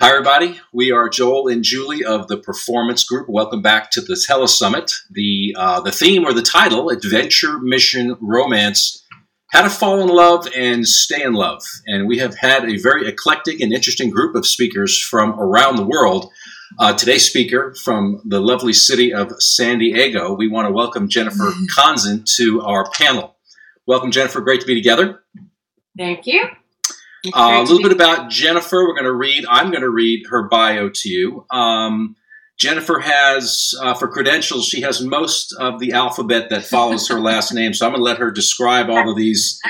Hi, everybody. We are Joel and Julie of the Performance Group. Welcome back to the Telesummit. The uh, the theme or the title: Adventure, Mission, Romance. How to fall in love and stay in love. And we have had a very eclectic and interesting group of speakers from around the world. Uh, today's speaker from the lovely city of San Diego. We want to welcome Jennifer Konzen to our panel. Welcome, Jennifer. Great to be together. Thank you. Uh, a little bit about Jennifer. We're going to read, I'm going to read her bio to you. Um, Jennifer has, uh, for credentials, she has most of the alphabet that follows her last name. So I'm going to let her describe all of these.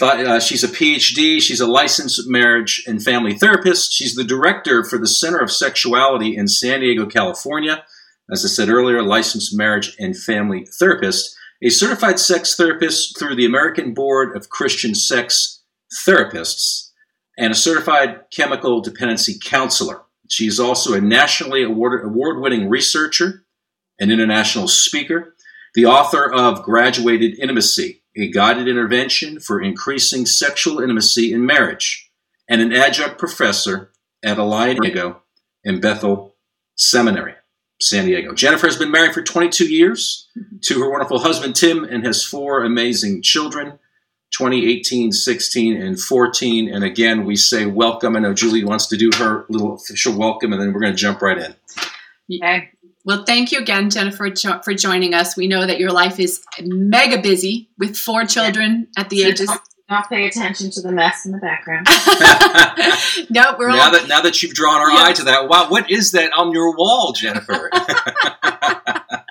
Uh, she's a PhD. She's a licensed marriage and family therapist. She's the director for the Center of Sexuality in San Diego, California. As I said earlier, licensed marriage and family therapist, a certified sex therapist through the American Board of Christian Sex Therapists and a certified chemical dependency counselor. She is also a nationally award winning researcher, an international speaker, the author of Graduated Intimacy, a guided intervention for increasing sexual intimacy in marriage, and an adjunct professor at Alliance Diego in Bethel Seminary, San Diego. Jennifer has been married for 22 years to her wonderful husband Tim and has four amazing children. 2018, 16, and 14. And again, we say welcome. I know Julie wants to do her little official welcome, and then we're going to jump right in. Yeah. Well, thank you again, Jennifer, for joining us. We know that your life is mega busy with four children at the so ages. Don't, don't pay attention to the mess in the background. no, we're now all... that now that you've drawn our yes. eye to that. Wow, what is that on your wall, Jennifer?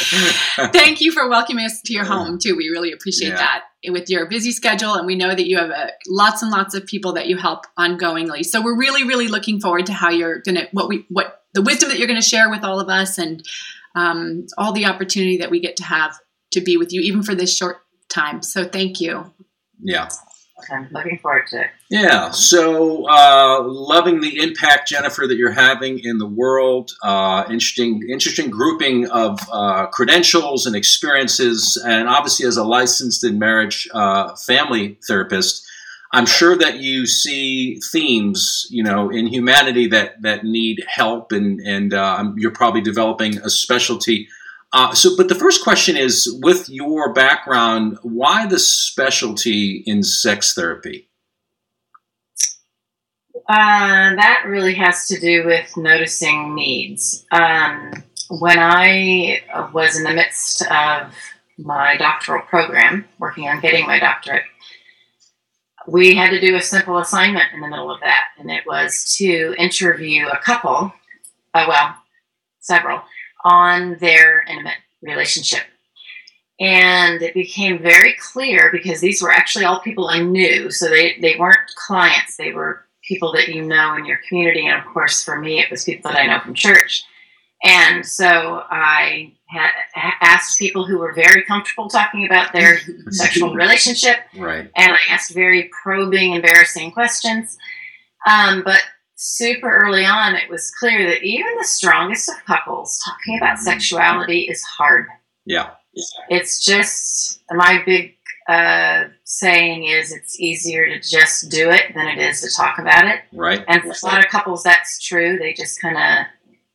Thank you for welcoming us to your home too. We really appreciate yeah. that with your busy schedule, and we know that you have uh, lots and lots of people that you help ongoingly. So we're really, really looking forward to how you're gonna what we what the wisdom that you're going to share with all of us, and um, all the opportunity that we get to have to be with you, even for this short time. So thank you. Yeah. I'm looking forward to it. Yeah. So, uh, loving the impact, Jennifer, that you're having in the world. Uh, interesting, interesting grouping of uh, credentials and experiences, and obviously, as a licensed in marriage uh, family therapist, I'm sure that you see themes, you know, in humanity that that need help, and and uh, you're probably developing a specialty uh, so, but the first question is with your background, why the specialty in sex therapy? Uh, that really has to do with noticing needs. Um, when I was in the midst of my doctoral program, working on getting my doctorate, we had to do a simple assignment in the middle of that, and it was to interview a couple, uh, well, several, on their intimate relationship. And it became very clear because these were actually all people I knew. So they, they weren't clients, they were people that you know in your community. And of course, for me, it was people that I know from church. And so I had asked people who were very comfortable talking about their sexual relationship. Right. And I asked very probing, embarrassing questions. Um, but super early on, it was clear that even the strongest of couples talking about sexuality is hard. Yeah. It's just my big uh, saying is it's easier to just do it than it is to talk about it. Right. And for a lot of couples, that's true. They just kind of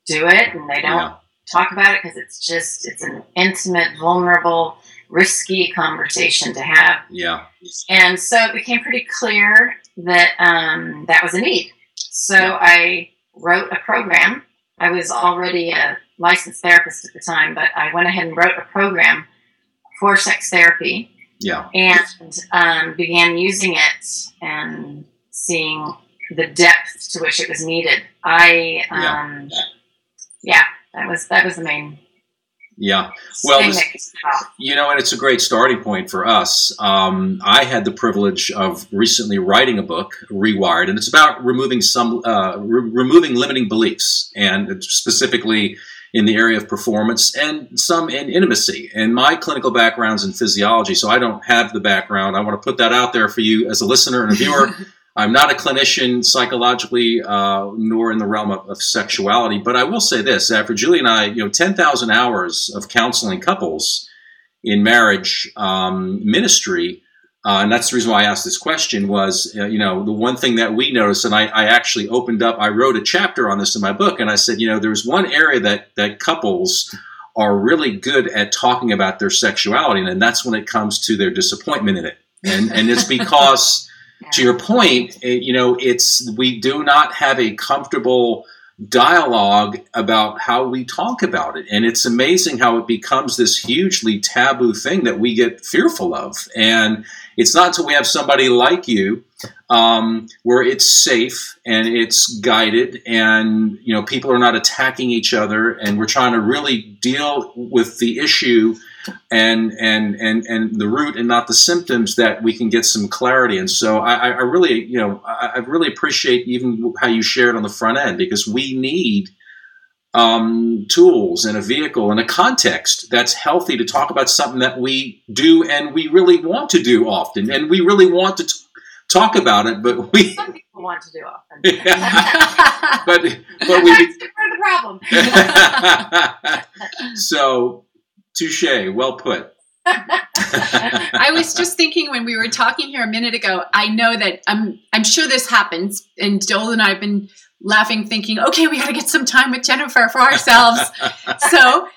do it and they don't yeah. talk about it because it's just it's an intimate, vulnerable, risky conversation to have. Yeah. And so it became pretty clear that um, that was a need. So I wrote a program. I was already a licensed therapist at the time, but I went ahead and wrote a program for sex therapy. Yeah. And um, began using it and seeing the depth to which it was needed. I, um, yeah. yeah, that was that was the main yeah. Well, this, you know, and it's a great starting point for us. Um, I had the privilege of recently writing a book, Rewired, and it's about removing some uh, re- removing limiting beliefs, and specifically in the area of performance and some in intimacy. And my clinical background's in physiology, so I don't have the background. I want to put that out there for you as a listener and a viewer. I'm not a clinician psychologically, uh, nor in the realm of, of, sexuality, but I will say this: after Julie and I, you know, 10,000 hours of counseling couples in marriage um, ministry, uh, and that's the reason why I asked this question was, uh, you know, the one thing that we noticed, and I, I, actually opened up, I wrote a chapter on this in my book, and I said, you know, there's one area that that couples are really good at talking about their sexuality, and that's when it comes to their disappointment in it, and and it's because, to your point, it, you know, it's we do not have a comfortable dialogue about how we talk about it. And it's amazing how it becomes this hugely taboo thing that we get fearful of. And it's not until we have somebody like you um, where it's safe and it's guided and you know people are not attacking each other and we're trying to really deal with the issue and and and and the root and not the symptoms that we can get some clarity. And so I, I really, you know, I, I, really appreciate even how you shared on the front end because we need um, tools and a vehicle and a context that's healthy to talk about something that we do and we really want to do often, and we really want to. T- talk about it, but we some people want to do often. but but we That's the problem. so Touche. Well put. I was just thinking when we were talking here a minute ago. I know that I'm. I'm sure this happens, and Joel and I have been laughing, thinking, "Okay, we got to get some time with Jennifer for ourselves." so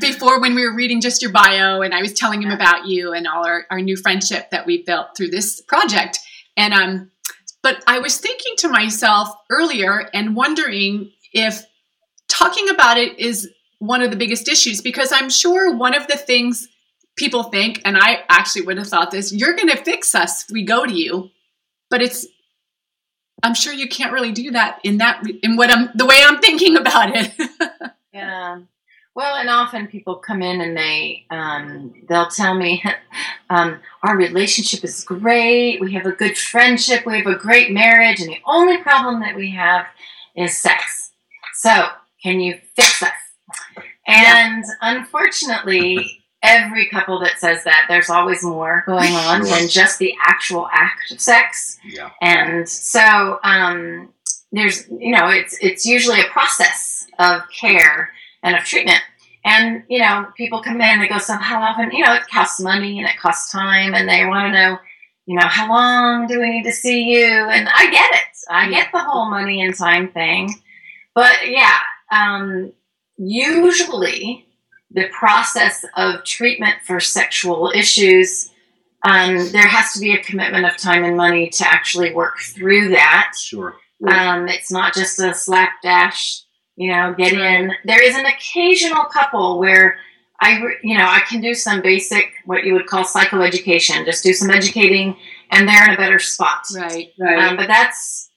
before, when we were reading just your bio, and I was telling him about you and all our, our new friendship that we built through this project, and um, but I was thinking to myself earlier and wondering if talking about it is one of the biggest issues because I'm sure one of the things people think, and I actually would have thought this, you're going to fix us if we go to you. But it's, I'm sure you can't really do that in that, in what I'm, the way I'm thinking about it. yeah. Well, and often people come in and they, um, they'll tell me, um, our relationship is great. We have a good friendship. We have a great marriage. And the only problem that we have is sex. So can you fix us? And yeah. unfortunately, every couple that says that, there's always more going on than just the actual act of sex. Yeah. And so um, there's, you know, it's it's usually a process of care and of treatment. And you know, people come in and they go, so how often? You know, it costs money and it costs time, and they want to know, you know, how long do we need to see you? And I get it. I get the whole money and time thing, but yeah. Um, usually the process of treatment for sexual issues um, there has to be a commitment of time and money to actually work through that. Sure. Um, it's not just a slapdash you know get in. There is an occasional couple where i you know i can do some basic what you would call psychoeducation just do some educating and they're in a better spot. Right right. um, but that's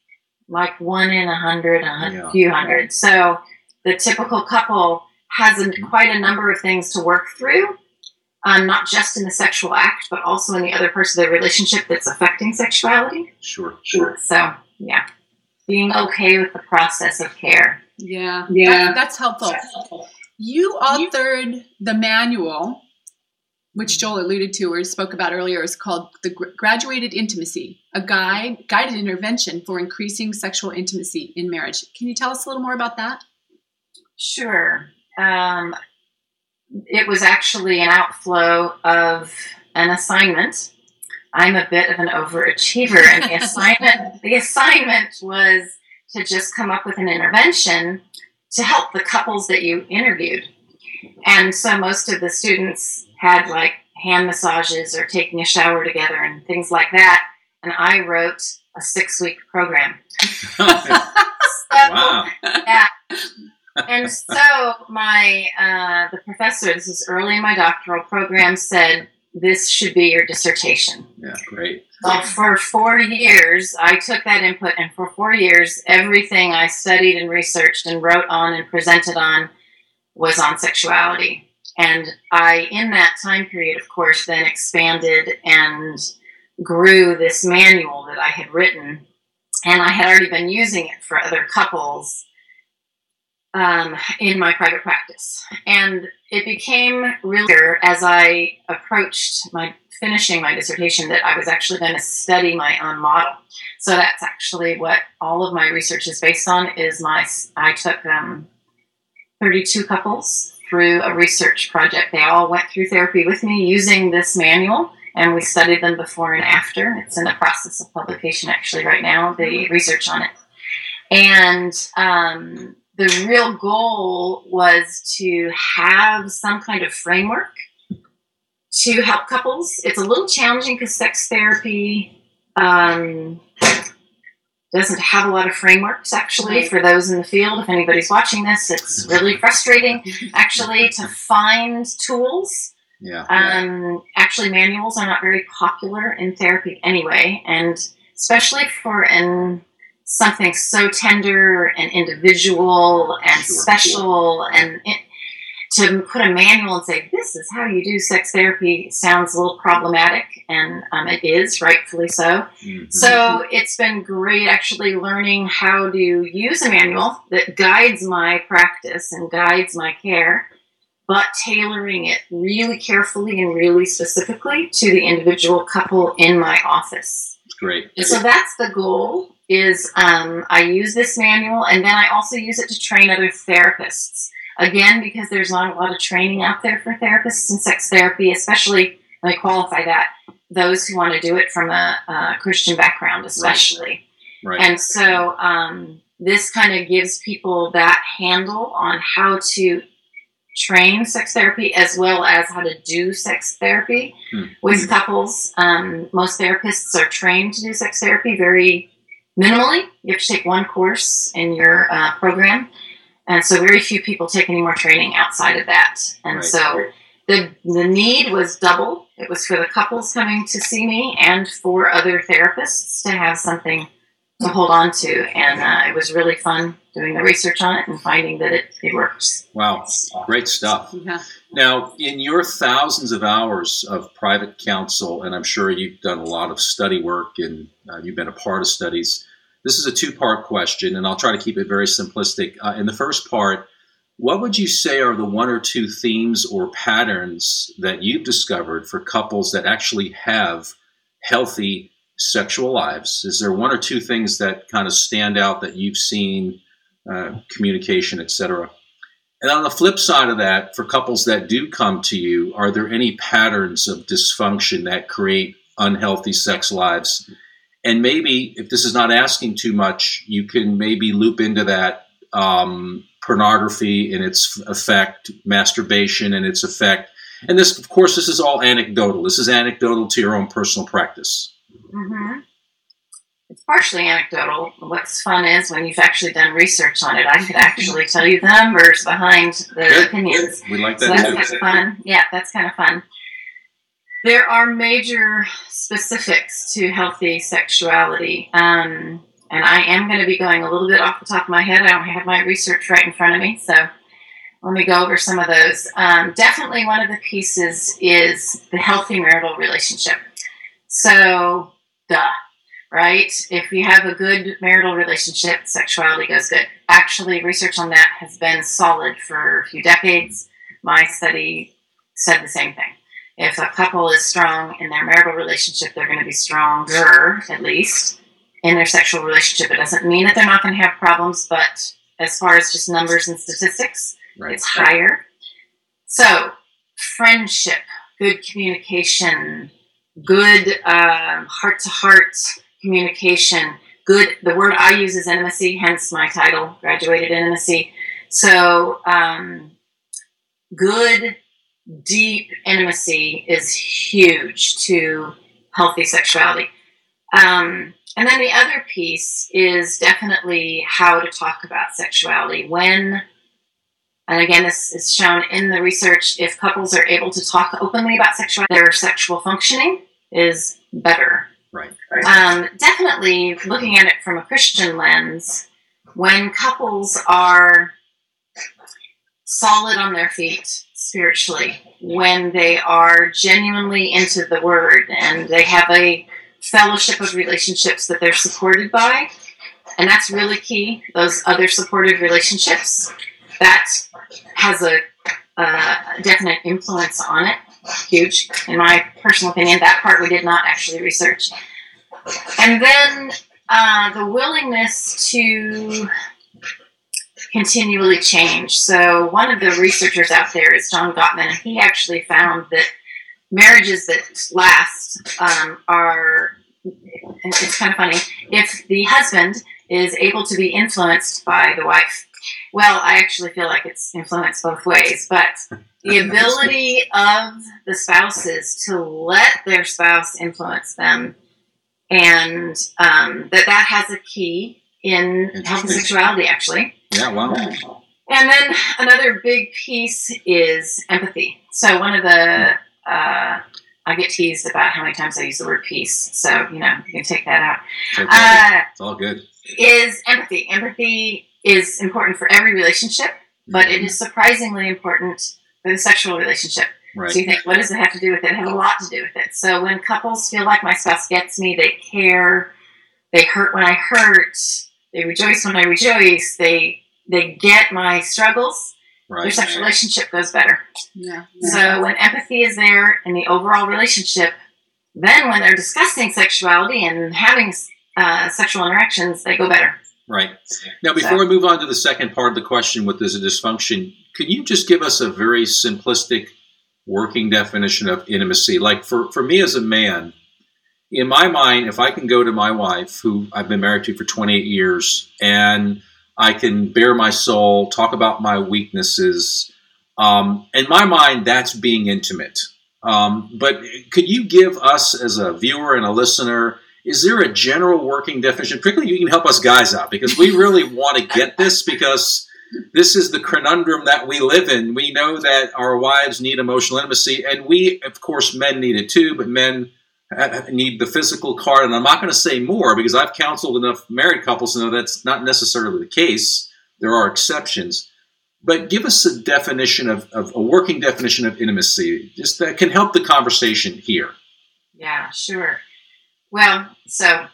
like one in a hundred a yeah. few hundred. So the typical couple has a, quite a number of things to work through, um, not just in the sexual act, but also in the other parts of their relationship that's affecting sexuality. Sure, sure. So, yeah, being okay with the process of care. Yeah, yeah, that's, that's helpful. That's helpful. You authored the manual, which Joel alluded to or spoke about earlier, is called the Graduated Intimacy, a guide guided intervention for increasing sexual intimacy in marriage. Can you tell us a little more about that? Sure. Um, it was actually an outflow of an assignment. I'm a bit of an overachiever, and the assignment the assignment was to just come up with an intervention to help the couples that you interviewed. And so most of the students had like hand massages or taking a shower together and things like that. And I wrote a six week program. so, wow. Yeah, and so my uh, the professor, this is early in my doctoral program, said this should be your dissertation. Yeah, great. Well, for four years, I took that input, and for four years, everything I studied and researched and wrote on and presented on was on sexuality. And I, in that time period, of course, then expanded and grew this manual that I had written. And I had already been using it for other couples um, in my private practice. And it became really clear as I approached my finishing my dissertation that I was actually going to study my own model. So that's actually what all of my research is based on. Is my I took um, 32 couples through a research project. They all went through therapy with me using this manual and we studied them before and after. It's in the process of publication actually right now, the research on it. And um, the real goal was to have some kind of framework to help couples. It's a little challenging because sex therapy um, doesn't have a lot of frameworks actually for those in the field. If anybody's watching this, it's really frustrating actually to find tools. Yeah. Um, actually, manuals are not very popular in therapy anyway, and especially for an something so tender and individual and sure. special and it, to put a manual and say this is how you do sex therapy sounds a little problematic and um, it is rightfully so mm-hmm. so it's been great actually learning how to use a manual that guides my practice and guides my care but tailoring it really carefully and really specifically to the individual couple in my office great so that's the goal is um, i use this manual and then i also use it to train other therapists Again, because there's not a lot of training out there for therapists in sex therapy, especially, let me qualify that, those who want to do it from a, a Christian background, especially. Right. right. And so um, this kind of gives people that handle on how to train sex therapy as well as how to do sex therapy hmm. with couples. Um, most therapists are trained to do sex therapy very minimally. You have to take one course in your uh, program. And so very few people take any more training outside of that. And right. so the, the need was double. It was for the couples coming to see me and for other therapists to have something to hold on to. And uh, it was really fun doing the research on it and finding that it, it works. Wow, great stuff. Yeah. Now, in your thousands of hours of private counsel, and I'm sure you've done a lot of study work and uh, you've been a part of studies, this is a two part question, and I'll try to keep it very simplistic. Uh, in the first part, what would you say are the one or two themes or patterns that you've discovered for couples that actually have healthy sexual lives? Is there one or two things that kind of stand out that you've seen, uh, communication, etc.? And on the flip side of that, for couples that do come to you, are there any patterns of dysfunction that create unhealthy sex lives? and maybe if this is not asking too much, you can maybe loop into that um, pornography and its effect, masturbation and its effect. And this, of course, this is all anecdotal. This is anecdotal to your own personal practice. Mm-hmm. It's partially anecdotal. What's fun is when you've actually done research on it, I could actually tell you the numbers behind the Good. opinions. We like that so that's kind of fun. Yeah, that's kind of fun. There are major specifics to healthy sexuality. Um, and I am going to be going a little bit off the top of my head. I don't have my research right in front of me. So let me go over some of those. Um, definitely one of the pieces is the healthy marital relationship. So, duh, right? If you have a good marital relationship, sexuality goes good. Actually, research on that has been solid for a few decades. My study said the same thing if a couple is strong in their marital relationship, they're going to be stronger, at least, in their sexual relationship. It doesn't mean that they're not going to have problems, but as far as just numbers and statistics, right. it's higher. So, friendship, good communication, good heart to heart communication, good, the word I use is intimacy, hence my title, Graduated Intimacy. So, um, good deep intimacy is huge to healthy sexuality. Um, and then the other piece is definitely how to talk about sexuality. When, and again, this is shown in the research, if couples are able to talk openly about sexuality, their sexual functioning is better. Right. Um, definitely looking at it from a Christian lens, when couples are solid on their feet, spiritually when they are genuinely into the word and they have a fellowship of relationships that they're supported by. And that's really key, those other supportive relationships. That has a, a definite influence on it. Huge, in my personal opinion. That part we did not actually research. And then uh, the willingness to continually change. So one of the researchers out there is John Gottman, and he actually found that marriages that last um, are it's kind of funny if the husband is able to be influenced by the wife well i actually feel like it's influenced both ways but the ability of the spouses to let their spouse influence them and um, that that has a key in health and sexuality actually yeah wow and then another big piece is empathy so one of the uh, I get teased about how many times I use the word piece. So, you know, you can take that out. Okay. Uh, it's all good. Is empathy. Empathy is important for every relationship, but it is surprisingly important the sexual relationship. Right. So you think, what does it have to do with it? It has a lot to do with it. So when couples feel like my spouse gets me, they care, they hurt when I hurt, they rejoice when I rejoice, they they get my struggles, right. their sexual relationship goes better. Yeah. yeah. So when empathy is there in the overall relationship, then when they're discussing sexuality and having uh, sexual interactions, they go better. Right. Now, before so. we move on to the second part of the question, what is a dysfunction? Could you just give us a very simplistic working definition of intimacy? Like for, for me as a man, in my mind, if I can go to my wife, who I've been married to for 28 years, and I can bare my soul, talk about my weaknesses. Um, in my mind, that's being intimate. Um, but could you give us, as a viewer and a listener, is there a general working definition? Particularly, you can help us guys out because we really want to get this because this is the conundrum that we live in. We know that our wives need emotional intimacy, and we, of course, men need it too, but men uh, uh, need the physical card. And I'm not going to say more because I've counseled enough married couples to know that's not necessarily the case. There are exceptions. But give us a definition of, of a working definition of intimacy, just that can help the conversation here. Yeah, sure. Well, so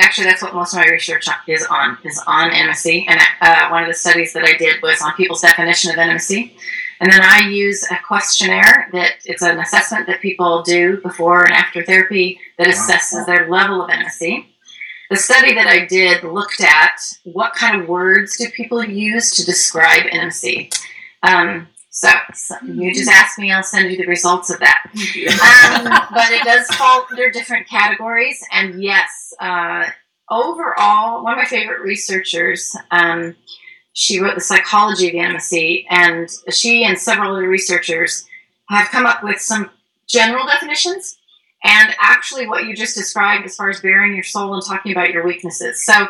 actually, that's what most of my research is on is on intimacy. And uh, one of the studies that I did was on people's definition of intimacy. And then I use a questionnaire that it's an assessment that people do before and after therapy that assesses their level of intimacy. The study that I did looked at what kind of words do people use to describe intimacy. Um, so, so, you just ask me, I'll send you the results of that. Um, but it does fall under different categories. And yes, uh, overall, one of my favorite researchers, um, she wrote The Psychology of Intimacy, and she and several other researchers have come up with some general definitions and actually what you just described as far as bearing your soul and talking about your weaknesses. So,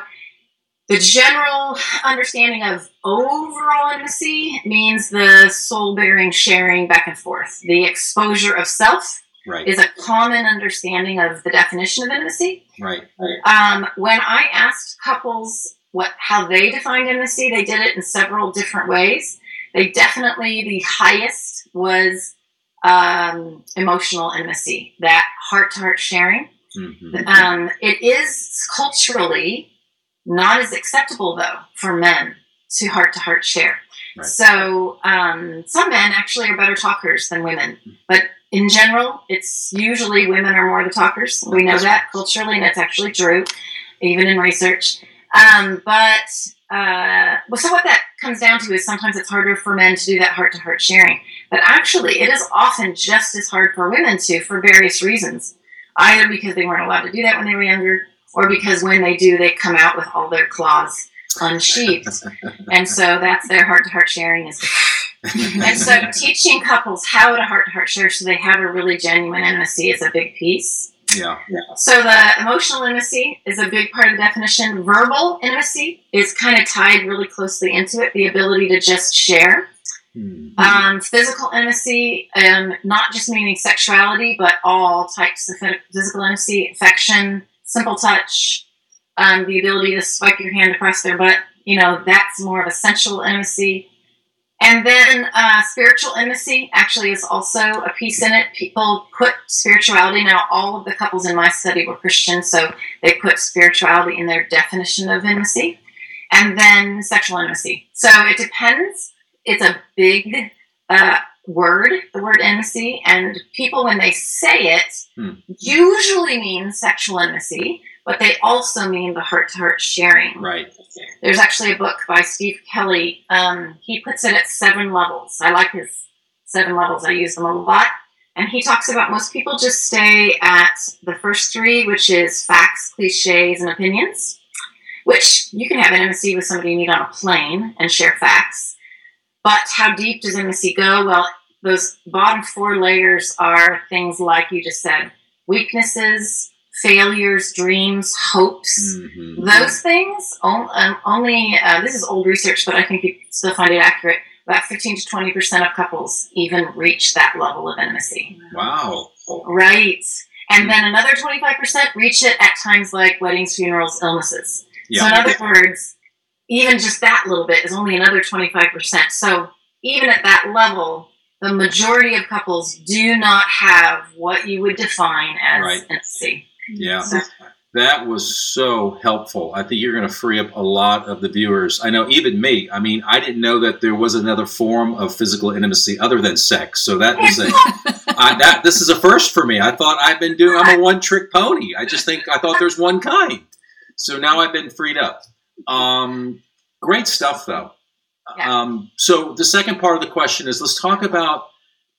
the general understanding of overall intimacy means the soul bearing, sharing back and forth. The exposure of self right. is a common understanding of the definition of intimacy. Right. right. Um, when I asked couples what how they defined intimacy. They did it in several different ways. They definitely the highest was um, emotional intimacy, that heart to heart sharing. Mm-hmm. Um, it is culturally not as acceptable though for men to heart to heart share. Right. So um, some men actually are better talkers than women, but in general, it's usually women are more the talkers. We know that culturally, and it's actually true, even in research. Um, but uh, well, so what that comes down to is sometimes it's harder for men to do that heart to heart sharing. But actually, it is often just as hard for women to for various reasons. Either because they weren't allowed to do that when they were younger, or because when they do, they come out with all their claws unsheathed. and so that's their heart to heart sharing is. and so teaching couples how to heart to heart share so they have a really genuine intimacy is a big piece. Yeah. yeah. So the emotional intimacy is a big part of the definition. Verbal intimacy is kind of tied really closely into it. The ability to just share. Mm-hmm. Um, physical intimacy, um, not just meaning sexuality, but all types of physical intimacy, affection, simple touch, um, the ability to swipe your hand across their butt. You know, that's more of a sensual intimacy. And then uh, spiritual intimacy actually is also a piece in it. People put spirituality. Now, all of the couples in my study were Christian, so they put spirituality in their definition of intimacy. And then sexual intimacy. So it depends. It's a big uh, word, the word intimacy, and people, when they say it, hmm. usually mean sexual intimacy but they also mean the heart to heart sharing. Right. There's actually a book by Steve Kelly. Um, he puts it at seven levels. I like his seven levels. I use them a lot. and he talks about most people just stay at the first three, which is facts, cliches, and opinions, which you can have intimacy with somebody you meet on a plane and share facts. But how deep does intimacy go? Well, those bottom four layers are things like you just said weaknesses, failures, dreams, hopes. Mm-hmm. Those things um, only, uh, this is old research, but I think you still find it accurate. About 15 to 20% of couples even reach that level of intimacy. Wow. Right. And then another 25% reach it at times like weddings, funerals, illnesses. Yeah. So, in other words, even just that little bit is only another 25%. So, even at that level, the majority of couples do not have what you would define as right. intimacy. Yeah. So, that was so helpful. I think you're going to free up a lot of the viewers. I know even me. I mean, I didn't know that there was another form of physical intimacy other than sex. So that was a I, that. This is a first for me. I thought I've been doing. I'm a one trick pony. I just think I thought there's one kind. So now I've been freed up. Um, great stuff, though. Yeah. Um, so the second part of the question is let's talk about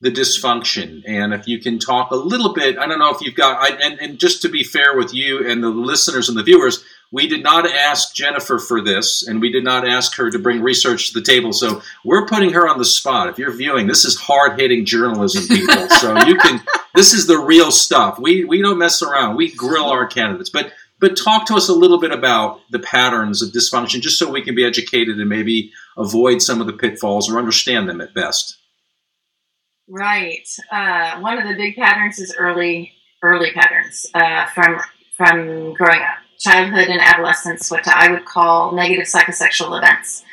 the dysfunction. And if you can talk a little bit, I don't know if you've got, I, and, and just to be fair with you and the listeners and the viewers, we did not ask Jennifer for this, and we did not ask her to bring research to the table. So we're putting her on the spot. If you're viewing, this is hard hitting journalism, people. so you can, this is the real stuff. We, we don't mess around, we grill our candidates. But but talk to us a little bit about the patterns of dysfunction, just so we can be educated and maybe avoid some of the pitfalls or understand them at best. Right. Uh, one of the big patterns is early early patterns uh, from from growing up, childhood and adolescence, what I would call negative psychosexual events.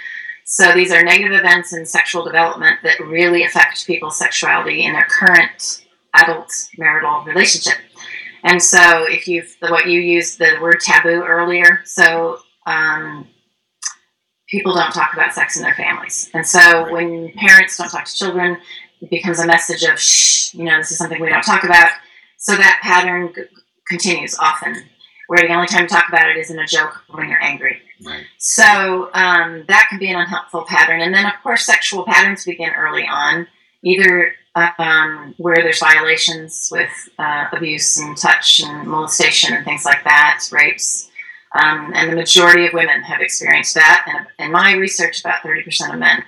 So these are negative events in sexual development that really affect people's sexuality in their current adult marital relationship. And so if you've what you used the word taboo earlier, so um, people don't talk about sex in their families. And so right. when parents don't talk to children, it becomes a message of shh, you know, this is something we don't talk about. So that pattern g- continues often, where the only time to talk about it is in a joke when you're angry. Right. So um, that can be an unhelpful pattern. And then, of course, sexual patterns begin early on, either um, where there's violations with uh, abuse and touch and molestation and things like that, rapes. Um, and the majority of women have experienced that. And in my research, about 30% of men.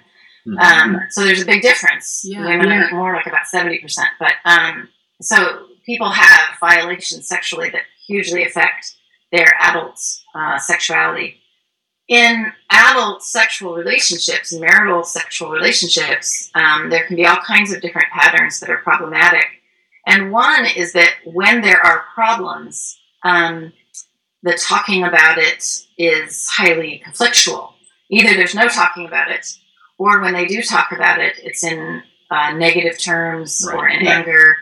Mm-hmm. Um, so there's a big difference. Yeah, Women yeah. are more like about 70%. But um, so people have violations sexually that hugely affect their adult uh, sexuality. In adult sexual relationships, marital sexual relationships, um, there can be all kinds of different patterns that are problematic. And one is that when there are problems, um, the talking about it is highly conflictual. Either there's no talking about it, or when they do talk about it, it's in uh, negative terms right. or in yeah. anger.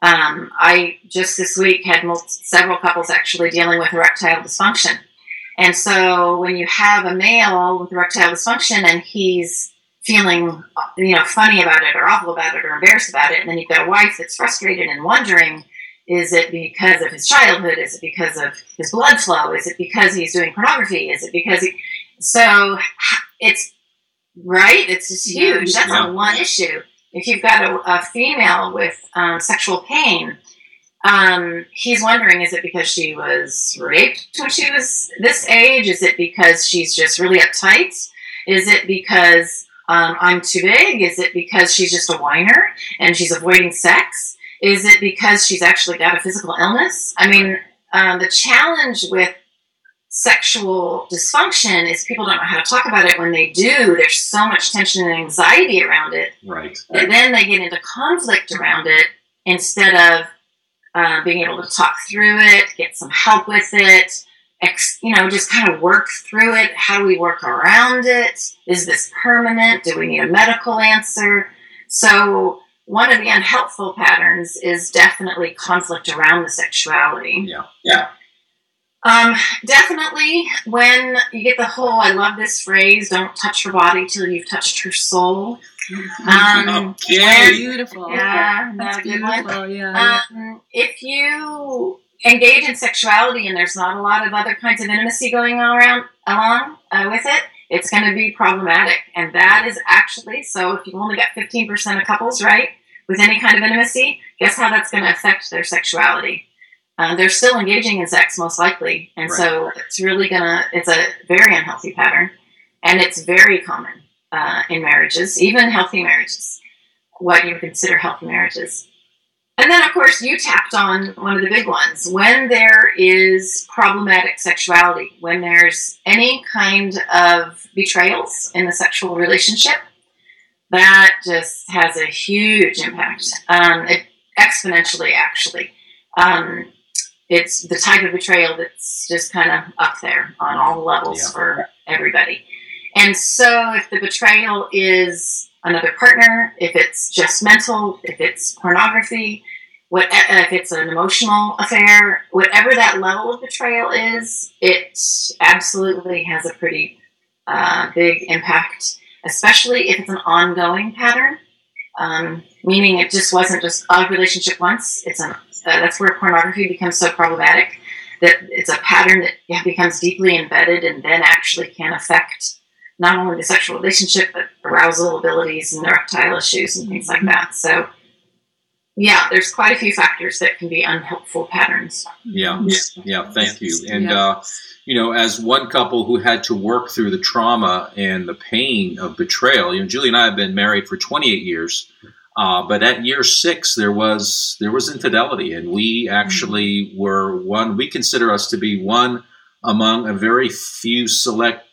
Um, I just this week had several couples actually dealing with erectile dysfunction. And so when you have a male with erectile dysfunction and he's feeling, you know, funny about it or awful about it or embarrassed about it, and then you've got a wife that's frustrated and wondering, is it because of his childhood? Is it because of his blood flow? Is it because he's doing pornography? Is it because he, so it's right? It's just huge. That's yeah. one issue. If you've got a, a female with um, sexual pain, um, he's wondering is it because she was raped when she was this age? Is it because she's just really uptight? Is it because um, I'm too big? Is it because she's just a whiner and she's avoiding sex? Is it because she's actually got a physical illness? I mean, um, the challenge with sexual dysfunction is people don't know how to talk about it when they do there's so much tension and anxiety around it right and then they get into conflict around it instead of uh, being able to talk through it get some help with it ex, you know just kind of work through it. How do we work around it? Is this permanent? Do we need a medical answer? So one of the unhelpful patterns is definitely conflict around the sexuality. Yeah yeah. Um, definitely when you get the whole, I love this phrase, don't touch her body till you've touched her soul. Um, okay. When, beautiful. Yeah, that's beautiful. Yeah. Um, if you engage in sexuality and there's not a lot of other kinds of intimacy going on around along uh, with it, it's going to be problematic. And that is actually so. If you've only get 15% of couples, right, with any kind of intimacy, guess how that's going to affect their sexuality? Uh, they're still engaging in sex most likely, and right. so it's really gonna. It's a very unhealthy pattern, and it's very common uh, in marriages, even healthy marriages. What you consider healthy marriages. And then, of course, you tapped on one of the big ones. When there is problematic sexuality, when there's any kind of betrayals in the sexual relationship, that just has a huge impact, um, it, exponentially, actually. Um, it's the type of betrayal that's just kind of up there on all the levels yeah. for everybody. And so, if the betrayal is another partner, if it's just mental, if it's pornography, what uh, if it's an emotional affair, whatever that level of betrayal is, it absolutely has a pretty uh, big impact, especially if it's an ongoing pattern. Um, meaning it just wasn't just a relationship once. It's an uh, that's where pornography becomes so problematic that it's a pattern that becomes deeply embedded and then actually can affect not only the sexual relationship, but arousal abilities and erectile issues and things like that. So, yeah, there's quite a few factors that can be unhelpful patterns. Yeah, yeah, thank you. And, yeah. uh, you know, as one couple who had to work through the trauma and the pain of betrayal, you know, Julie and I have been married for 28 years. Uh, but at year six, there was there was infidelity, and we actually mm-hmm. were one. We consider us to be one among a very few select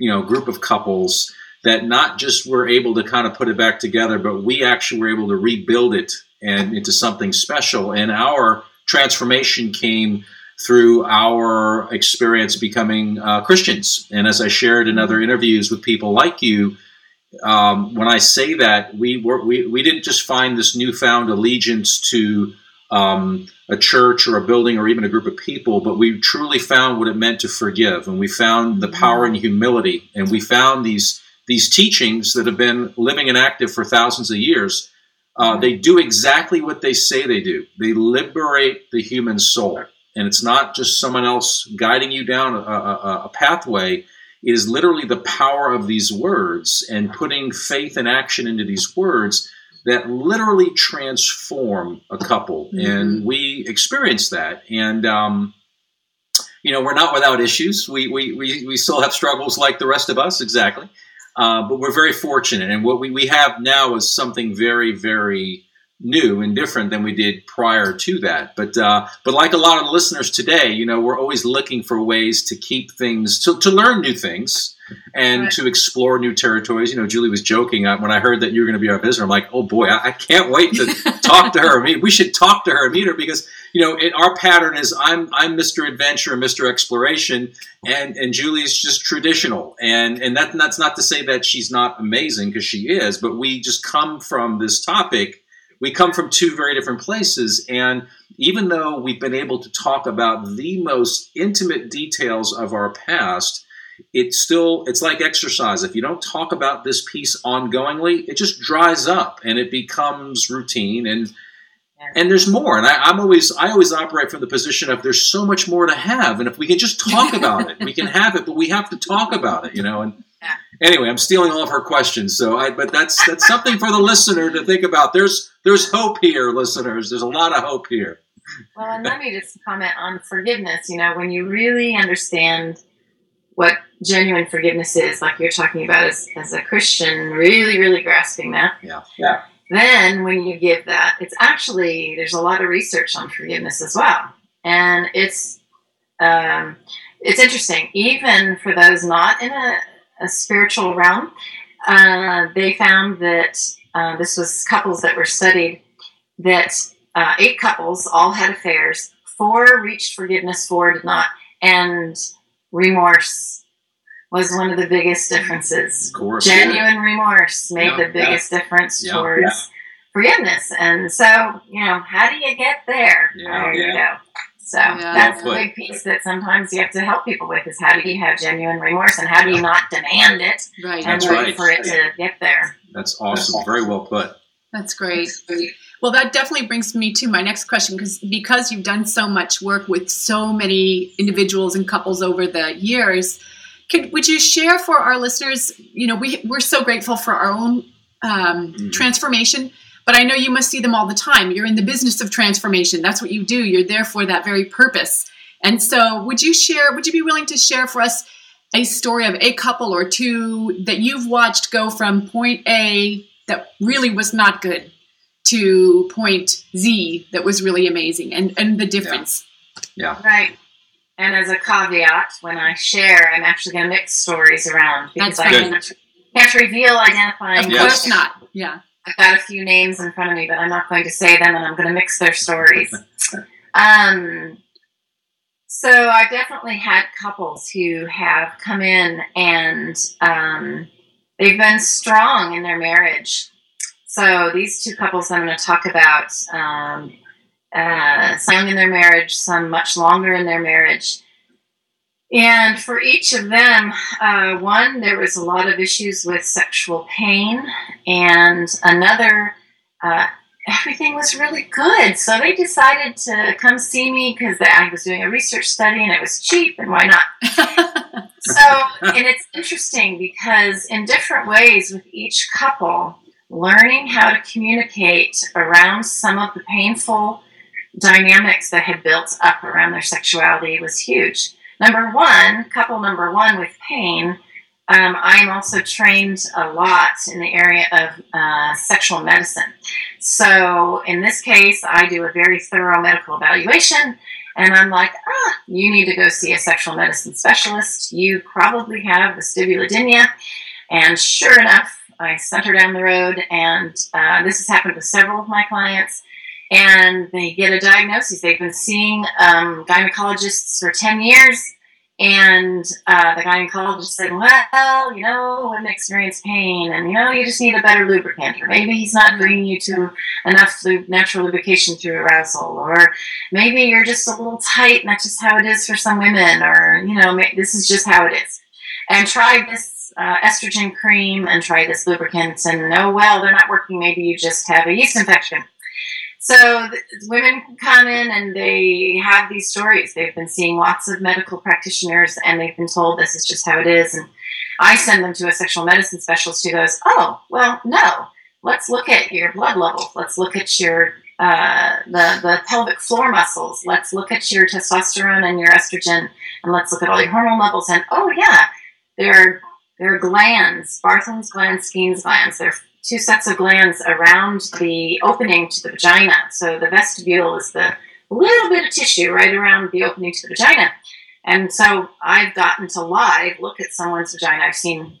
you know group of couples that not just were able to kind of put it back together, but we actually were able to rebuild it and into something special. And our transformation came through our experience becoming uh, Christians. And as I shared in other interviews with people like you, um, when I say that, we were we, we didn't just find this newfound allegiance to um, a church or a building or even a group of people, but we truly found what it meant to forgive, and we found the power in humility, and we found these these teachings that have been living and active for thousands of years. Uh, they do exactly what they say they do. They liberate the human soul, and it's not just someone else guiding you down a, a, a pathway. It is literally the power of these words and putting faith and action into these words that literally transform a couple. Mm-hmm. And we experience that. And, um, you know, we're not without issues. We, we, we, we still have struggles like the rest of us, exactly. Uh, but we're very fortunate. And what we, we have now is something very, very new and different than we did prior to that. But uh, but like a lot of the listeners today, you know, we're always looking for ways to keep things to, to learn new things and right. to explore new territories. You know, Julie was joking uh, when I heard that you were going to be our visitor. I'm like, oh boy, I, I can't wait to talk to her. I mean, we should talk to her and meet her because you know it, our pattern is I'm I'm Mr. Adventure and Mr. Exploration, and and Julie's just traditional. And and that that's not to say that she's not amazing because she is, but we just come from this topic. We come from two very different places, and even though we've been able to talk about the most intimate details of our past it's still it's like exercise. If you don't talk about this piece ongoingly it just dries up and it becomes routine and and there's more. And I, am always i always operate from the position of there's so much more to have and if we can just talk about it we can have it but we have to talk about it you know and anyway i'm stealing all of her questions so i but that's that's something for the listener to think about there's there's hope here listeners there's a lot of hope here well and let me just comment on forgiveness you know when you really understand what genuine forgiveness is, like you're talking about as, as a Christian, really, really grasping that. Yeah. Yeah. Then when you give that, it's actually, there's a lot of research on forgiveness as well. And it's, um, it's interesting, even for those not in a, a spiritual realm, uh, they found that uh, this was couples that were studied that uh, eight couples all had affairs, four reached forgiveness, four did not. And remorse was one of the biggest differences. Course. Genuine yeah. remorse made yeah, the biggest yeah. difference towards forgiveness. And so, you know, how do you get there? there you go. So that's the big piece that sometimes you have to help people with is how do you have genuine remorse and how do you not demand it right. and wait right. for it to get there. That's awesome. Very well put. That's great. Well, that definitely brings me to my next question because because you've done so much work with so many individuals and couples over the years, could would you share for our listeners? You know, we we're so grateful for our own um, mm-hmm. transformation, but I know you must see them all the time. You're in the business of transformation. That's what you do. You're there for that very purpose. And so, would you share? Would you be willing to share for us a story of a couple or two that you've watched go from point A that really was not good to point Z that was really amazing, and and the difference? Yeah. yeah. Right. And as a caveat, when I share, I'm actually going to mix stories around because That's I can't, can't reveal identifying. Of course not. Yeah. I've got a few names in front of me, but I'm not going to say them, and I'm going to mix their stories. um, so I've definitely had couples who have come in and um, they've been strong in their marriage. So these two couples I'm going to talk about um, uh, some in their marriage, some much longer in their marriage. And for each of them, uh, one, there was a lot of issues with sexual pain, and another, uh, everything was really good. So they decided to come see me because I was doing a research study and it was cheap, and why not? so, and it's interesting because in different ways with each couple, learning how to communicate around some of the painful dynamics that had built up around their sexuality was huge. Number one, couple number one with pain, um, I'm also trained a lot in the area of uh, sexual medicine. So in this case, I do a very thorough medical evaluation. And I'm like, ah, you need to go see a sexual medicine specialist. You probably have vestibulodynia. And sure enough, I sent her down the road. And uh, this has happened with several of my clients and they get a diagnosis. They've been seeing um, gynecologists for 10 years, and uh, the gynecologist said, Well, you know, women experience pain, and you know, you just need a better lubricant, or maybe he's not bringing you to enough natural lubrication through arousal, or maybe you're just a little tight, and that's just how it is for some women, or you know, this is just how it is. And try this uh, estrogen cream and try this lubricant, and oh, well, they're not working. Maybe you just have a yeast infection. So women come in and they have these stories. They've been seeing lots of medical practitioners and they've been told this is just how it is. And I send them to a sexual medicine specialist who goes, "Oh, well, no. Let's look at your blood level. Let's look at your uh, the the pelvic floor muscles. Let's look at your testosterone and your estrogen, and let's look at all your hormone levels. And oh yeah, there are there are glands, Bartholin's glands, Skene's glands. They're two sets of glands around the opening to the vagina. So the vestibule is the little bit of tissue right around the opening to the vagina. And so I've gotten to live look at someone's vagina. I've seen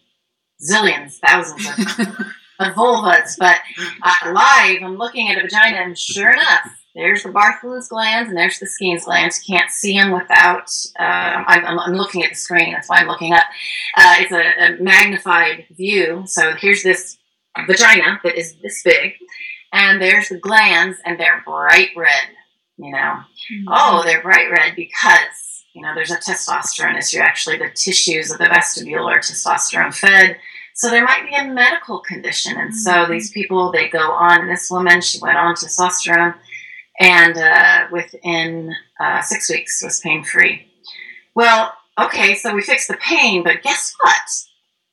zillions, thousands of, of vulvas, but uh, live I'm looking at a vagina, and sure enough, there's the Bartholin's glands and there's the Skene's glands. You can't see them without. Uh, I'm, I'm, looking at the screen. That's why I'm looking up. Uh, it's a, a magnified view. So here's this vagina that is this big, and there's the glands, and they're bright red. You know, mm-hmm. oh, they're bright red because you know there's a testosterone issue. Actually, the tissues of the vestibule are testosterone fed. So there might be a medical condition, and so mm-hmm. these people they go on. This woman, she went on testosterone, and uh, within uh, six weeks was pain free. Well, okay, so we fixed the pain, but guess what?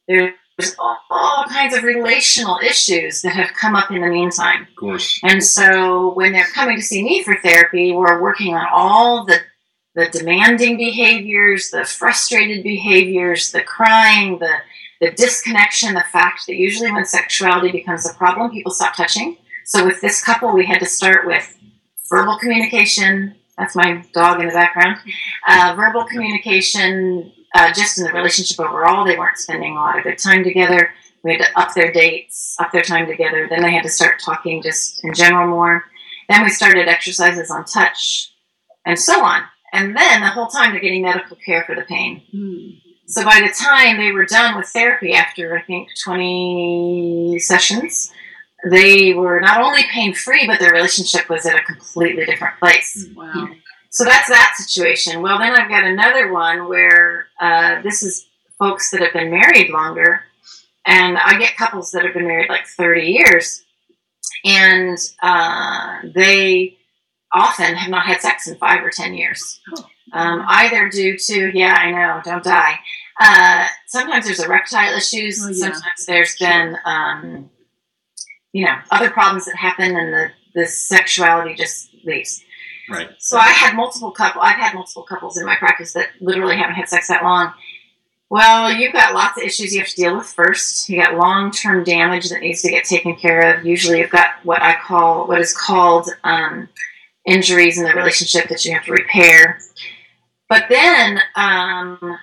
There there's all, kinds of relational issues that have come up in the meantime. Of course. And so when they're coming to see me for therapy, we're working on all the the demanding behaviors, the frustrated behaviors, the crying, the the disconnection, the fact that usually when sexuality becomes a problem, people stop touching. So with this couple, we had to start with verbal communication. That's my dog in the background. Uh, verbal communication, uh, just in the relationship overall, they weren't spending a lot of good time together. We had to up their dates, up their time together. Then they had to start talking just in general more. Then we started exercises on touch, and so on. And then the whole time they're getting medical care for the pain. Mm. So by the time they were done with therapy, after I think 20 sessions, they were not only pain free, but their relationship was at a completely different place. Wow. So that's that situation. Well, then I've got another one where uh, this is folks that have been married longer, and I get couples that have been married like 30 years, and uh, they often have not had sex in five or 10 years. Um, either due to, yeah, I know, don't die. Uh, sometimes there's erectile issues. Oh, yeah. Sometimes there's been um, you know, other problems that happen and the, the sexuality just leaves. Right. So I had multiple couple. I've had multiple couples in my practice that literally haven't had sex that long. Well, you've got lots of issues you have to deal with first. You got long-term damage that needs to get taken care of. Usually, you've got what I call what is called um, injuries in the relationship that you have to repair. But then um,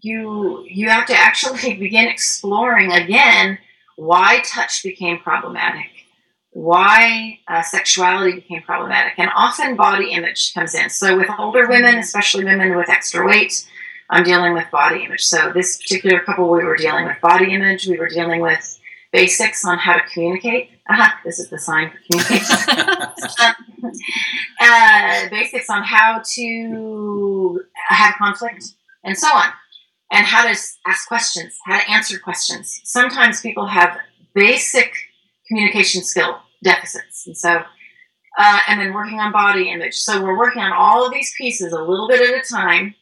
you you have to actually begin exploring again why touch became problematic, why uh, sexuality became problematic, and often body image comes in. So with older women, especially women with extra weight, I'm dealing with body image. So this particular couple, we were dealing with body image. We were dealing with basics on how to communicate. Aha, this is the sign for communication. uh, basics on how to have conflict and so on, and how to ask questions, how to answer questions. Sometimes people have basic communication skill deficits, and so. Uh, and then working on body image. So we're working on all of these pieces a little bit at a time,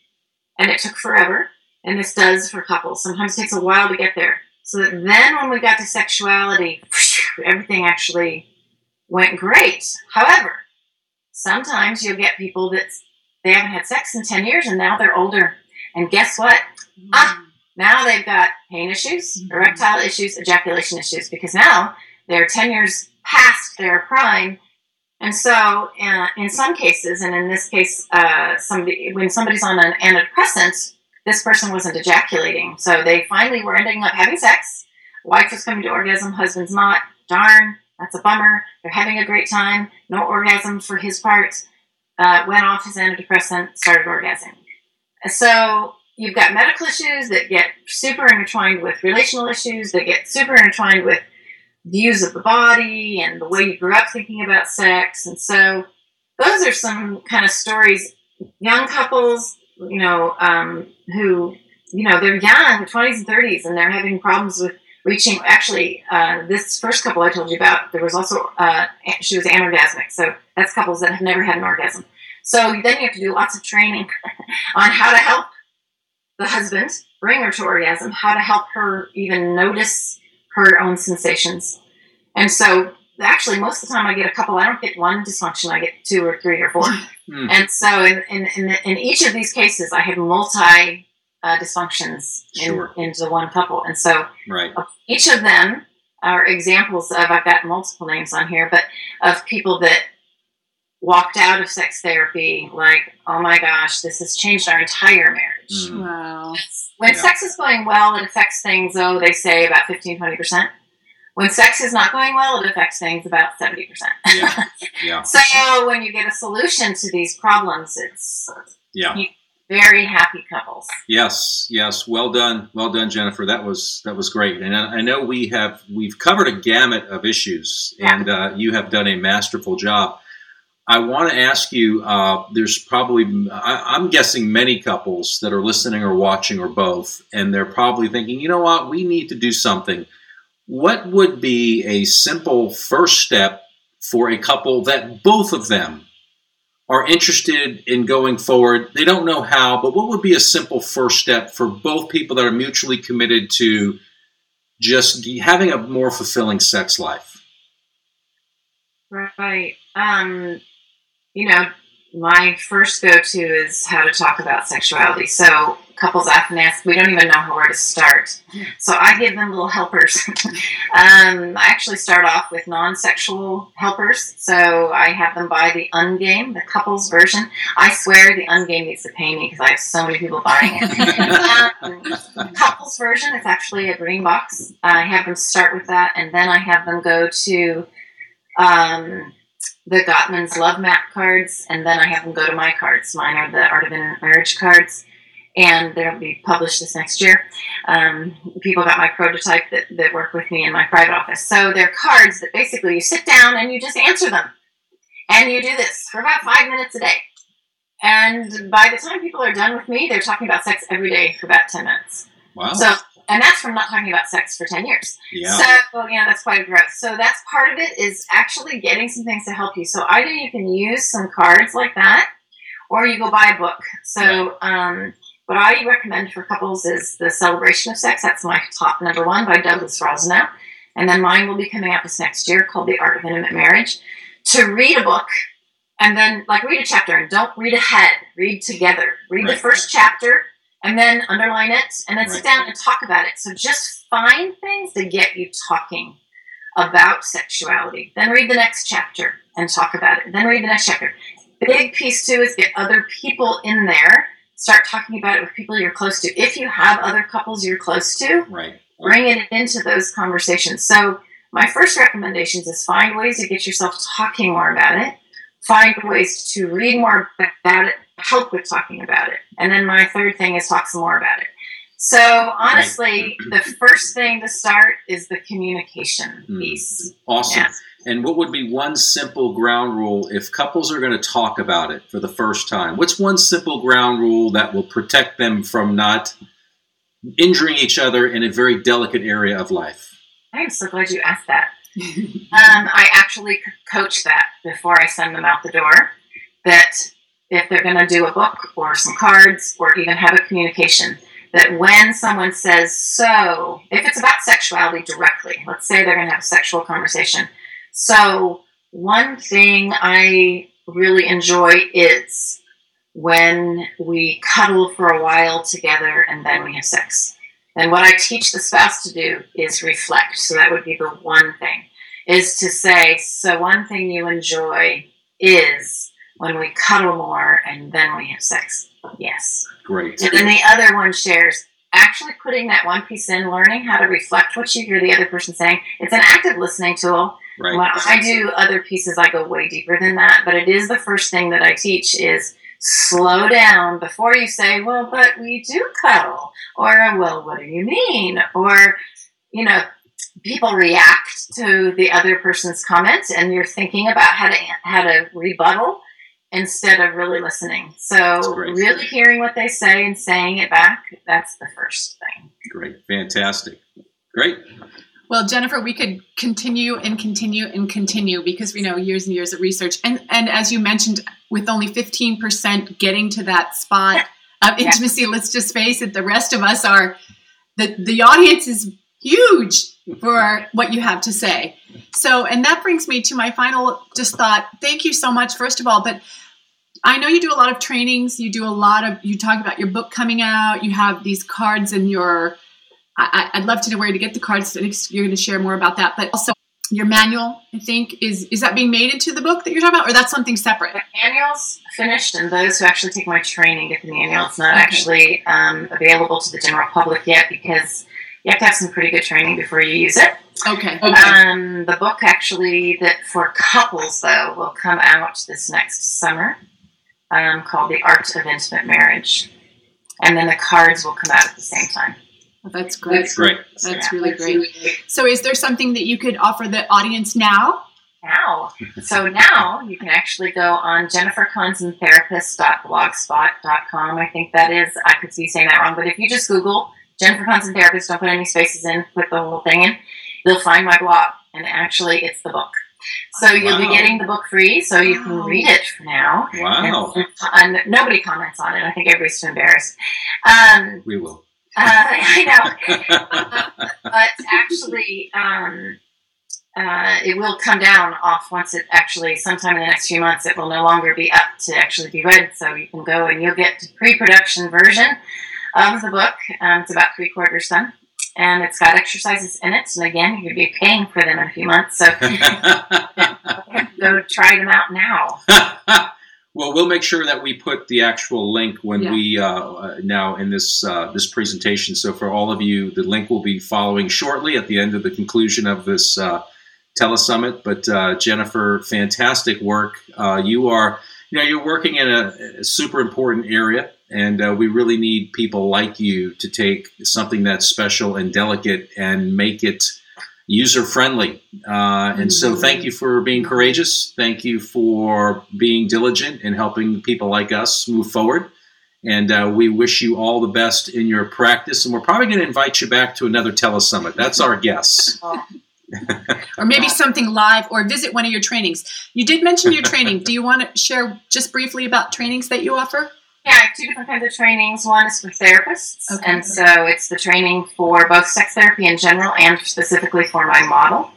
and it took forever. And this does for couples. Sometimes it takes a while to get there. So that then when we got to sexuality, everything actually went great. However, sometimes you'll get people that they haven't had sex in 10 years and now they're older. And guess what? Mm-hmm. Ah, now they've got pain issues, mm-hmm. erectile issues, ejaculation issues, because now they're 10 years past their prime. And so, uh, in some cases, and in this case, uh, somebody when somebody's on an antidepressant, this person wasn't ejaculating. So they finally were ending up having sex. Wife was coming to orgasm, husband's not. Darn, that's a bummer. They're having a great time. No orgasm for his part. Uh, went off his antidepressant, started orgasming. So you've got medical issues that get super intertwined with relational issues, that get super intertwined with views of the body and the way you grew up thinking about sex. And so those are some kind of stories. Young couples, you know, um, who, you know, they're young, 20s and 30s, and they're having problems with reaching. Actually, uh, this first couple I told you about, there was also, uh, she was anorgasmic. So that's couples that have never had an orgasm. So then you have to do lots of training on how to help the husband bring her to orgasm, how to help her even notice her own sensations. And so actually most of the time I get a couple. I don't get one dysfunction. I get two or three or four. Mm. And so in, in, in, in, each of these cases, I have multi uh, dysfunctions sure. in, into one couple. And so right. each of them are examples of, I've got multiple names on here, but of people that walked out of sex therapy like, oh my gosh, this has changed our entire marriage. Mm. Wow. When yeah. sex is going well, it affects things, oh, they say about 15, 20%. When sex is not going well, it affects things about 70%. Yeah. yeah. so when you get a solution to these problems, it's yeah. very happy couples. Yes, yes. Well done. Well done, Jennifer. That was that was great. And I know we have we've covered a gamut of issues and uh, you have done a masterful job. I want to ask you. Uh, there's probably, I, am guessing, many couples that are listening or watching or both, and they're probably thinking, you know what, we need to do something what would be a simple first step for a couple that both of them are interested in going forward? They don't know how, but what would be a simple first step for both people that are mutually committed to just having a more fulfilling sex life? Right. Um, you know, my first go to is how to talk about sexuality. So couples often ask, we don't even know where to start. So I give them little helpers. um, I actually start off with non sexual helpers. So I have them buy the Ungame, the couples version. I swear the Ungame needs to pay me because I have so many people buying it. um, couples version, it's actually a green box. I have them start with that, and then I have them go to. Um, the Gottman's Love Map cards, and then I have them go to my cards. Mine are the Art of Marriage cards, and they'll be published this next year. Um, people got my prototype that, that work with me in my private office. So they're cards that basically you sit down and you just answer them. And you do this for about five minutes a day. And by the time people are done with me, they're talking about sex every day for about 10 minutes. Wow. So and that's from not talking about sex for 10 years. Yeah. So, well, yeah, that's quite a growth. So that's part of it is actually getting some things to help you. So either you can use some cards like that, or you go buy a book. So, um, what I recommend for couples is The Celebration of Sex. That's my top number one by Douglas Rosenau. and then mine will be coming out this next year called The Art of Intimate Marriage, to read a book and then like read a chapter and don't read ahead, read together. Read right. the first chapter and then underline it and then right. sit down and talk about it. So just find things that get you talking about sexuality. Then read the next chapter and talk about it. Then read the next chapter. Big piece too is get other people in there. Start talking about it with people you're close to. If you have other couples you're close to, right. bring it into those conversations. So my first recommendations is find ways to get yourself talking more about it. Find ways to read more about it, help with talking about it. And then my third thing is talk some more about it. So honestly, right. the first thing to start is the communication mm. piece. Awesome. Yeah. And what would be one simple ground rule if couples are going to talk about it for the first time? What's one simple ground rule that will protect them from not injuring each other in a very delicate area of life? I'm so glad you asked that. um, I actually coach that before I send them out the door. That if they're going to do a book or some cards or even have a communication, that when someone says so, if it's about sexuality directly, let's say they're going to have a sexual conversation. So, one thing I really enjoy is when we cuddle for a while together and then we have sex. And what I teach the spouse to do is reflect. So that would be the one thing, is to say, so one thing you enjoy is when we cuddle more and then we have sex. Yes. Great. And then the other one shares actually putting that one piece in, learning how to reflect what you hear the other person saying. It's an active listening tool. Right. When I do other pieces, I go way deeper than that. But it is the first thing that I teach is slow down before you say, well, but we do cuddle. Or, well, what do you mean? Or, you know, people react to the other person's comments and you're thinking about how to, how to rebuttal instead of really listening. So, really hearing what they say and saying it back, that's the first thing. Great. Fantastic. Great. Well, Jennifer, we could continue and continue and continue because we know years and years of research. And and as you mentioned, with only 15% getting to that spot of intimacy, yeah. let's just face it, the rest of us are the the audience is huge for what you have to say. So, and that brings me to my final just thought. Thank you so much, first of all, but I know you do a lot of trainings. You do a lot of, you talk about your book coming out. You have these cards in your I, would love to know where to get the cards. You're going to share more about that, but also your manual. I think is is that being made into the book that you're talking about, or that's something separate? The manual's finished, and those who actually take my training get the manual. It's not okay. actually um, available to the general public yet because you have to have some pretty good training before you use it. Okay. okay. Um, the book actually that for couples though will come out this next summer, um, called The Art of Intimate Marriage, and then the cards will come out at the same time. Well, that's great. That's great. That's yeah, really great. So, is there something that you could offer the audience now? Now. so now you can actually go on jenniferkonzentherapist.blogspot.com. I think that is, I could be saying that wrong, but if you just Google Jennifer Konzen Therapist, don't put any spaces in, put the whole thing in, you'll find my blog. And actually, it's the book. So you'll wow. be getting the book free, so you can read it for now. Wow! And, and, nobody comments on it. I think everybody's too embarrassed. Um, we will. Uh, I know. but actually, um, uh, it will come down off once it actually, sometime in the next few months, it will no longer be up to actually be read. So you can go and you'll get the pre production version of the book. Um, it's about three quarters done. And it's got exercises in it. And again, you'll be paying for them in a few months. So go try them out now. Well, we'll make sure that we put the actual link when yeah. we uh, uh, now in this uh, this presentation. So for all of you, the link will be following shortly at the end of the conclusion of this uh, telesummit. But uh, Jennifer, fantastic work. Uh, you are, you know, you're working in a, a super important area, and uh, we really need people like you to take something that's special and delicate and make it user friendly. Uh, and so, thank you for being courageous. Thank you for being diligent in helping people like us move forward. And uh, we wish you all the best in your practice. And we're probably going to invite you back to another telesummit. That's our guess. or maybe something live or visit one of your trainings. You did mention your training. Do you want to share just briefly about trainings that you offer? Yeah, I different kinds of trainings. One is for therapists, Okay. and so it's the training for both sex therapy in general and specifically for my model.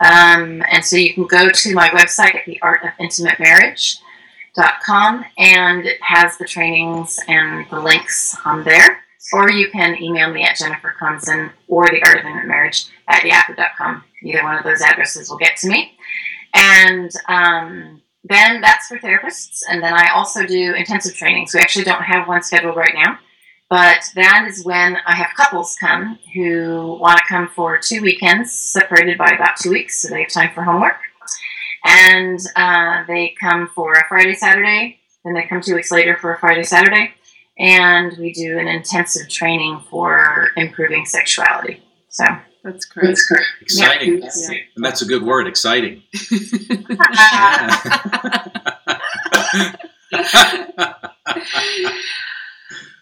Um, and so you can go to my website, at theartofintimatemarriage.com, and it has the trainings and the links on there. Or you can email me at Jennifer Konzen or the Art of Intimate Marriage at yahoo.com. Either one of those addresses will get to me. And um, then that's for therapists. And then I also do intensive trainings. We actually don't have one scheduled right now. But that is when I have couples come who want to come for two weekends, separated by about two weeks, so they have time for homework. And uh, they come for a Friday, Saturday, then they come two weeks later for a Friday, Saturday, and we do an intensive training for improving sexuality. So That's great. Exciting. Yeah. And that's a good word, exciting.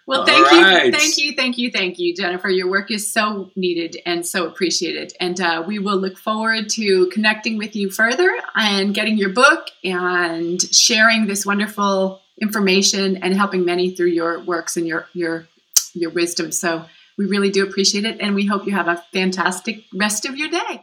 Well, All thank right. you, thank you, thank you, thank you, Jennifer. Your work is so needed and so appreciated, and uh, we will look forward to connecting with you further and getting your book and sharing this wonderful information and helping many through your works and your your your wisdom. So we really do appreciate it, and we hope you have a fantastic rest of your day.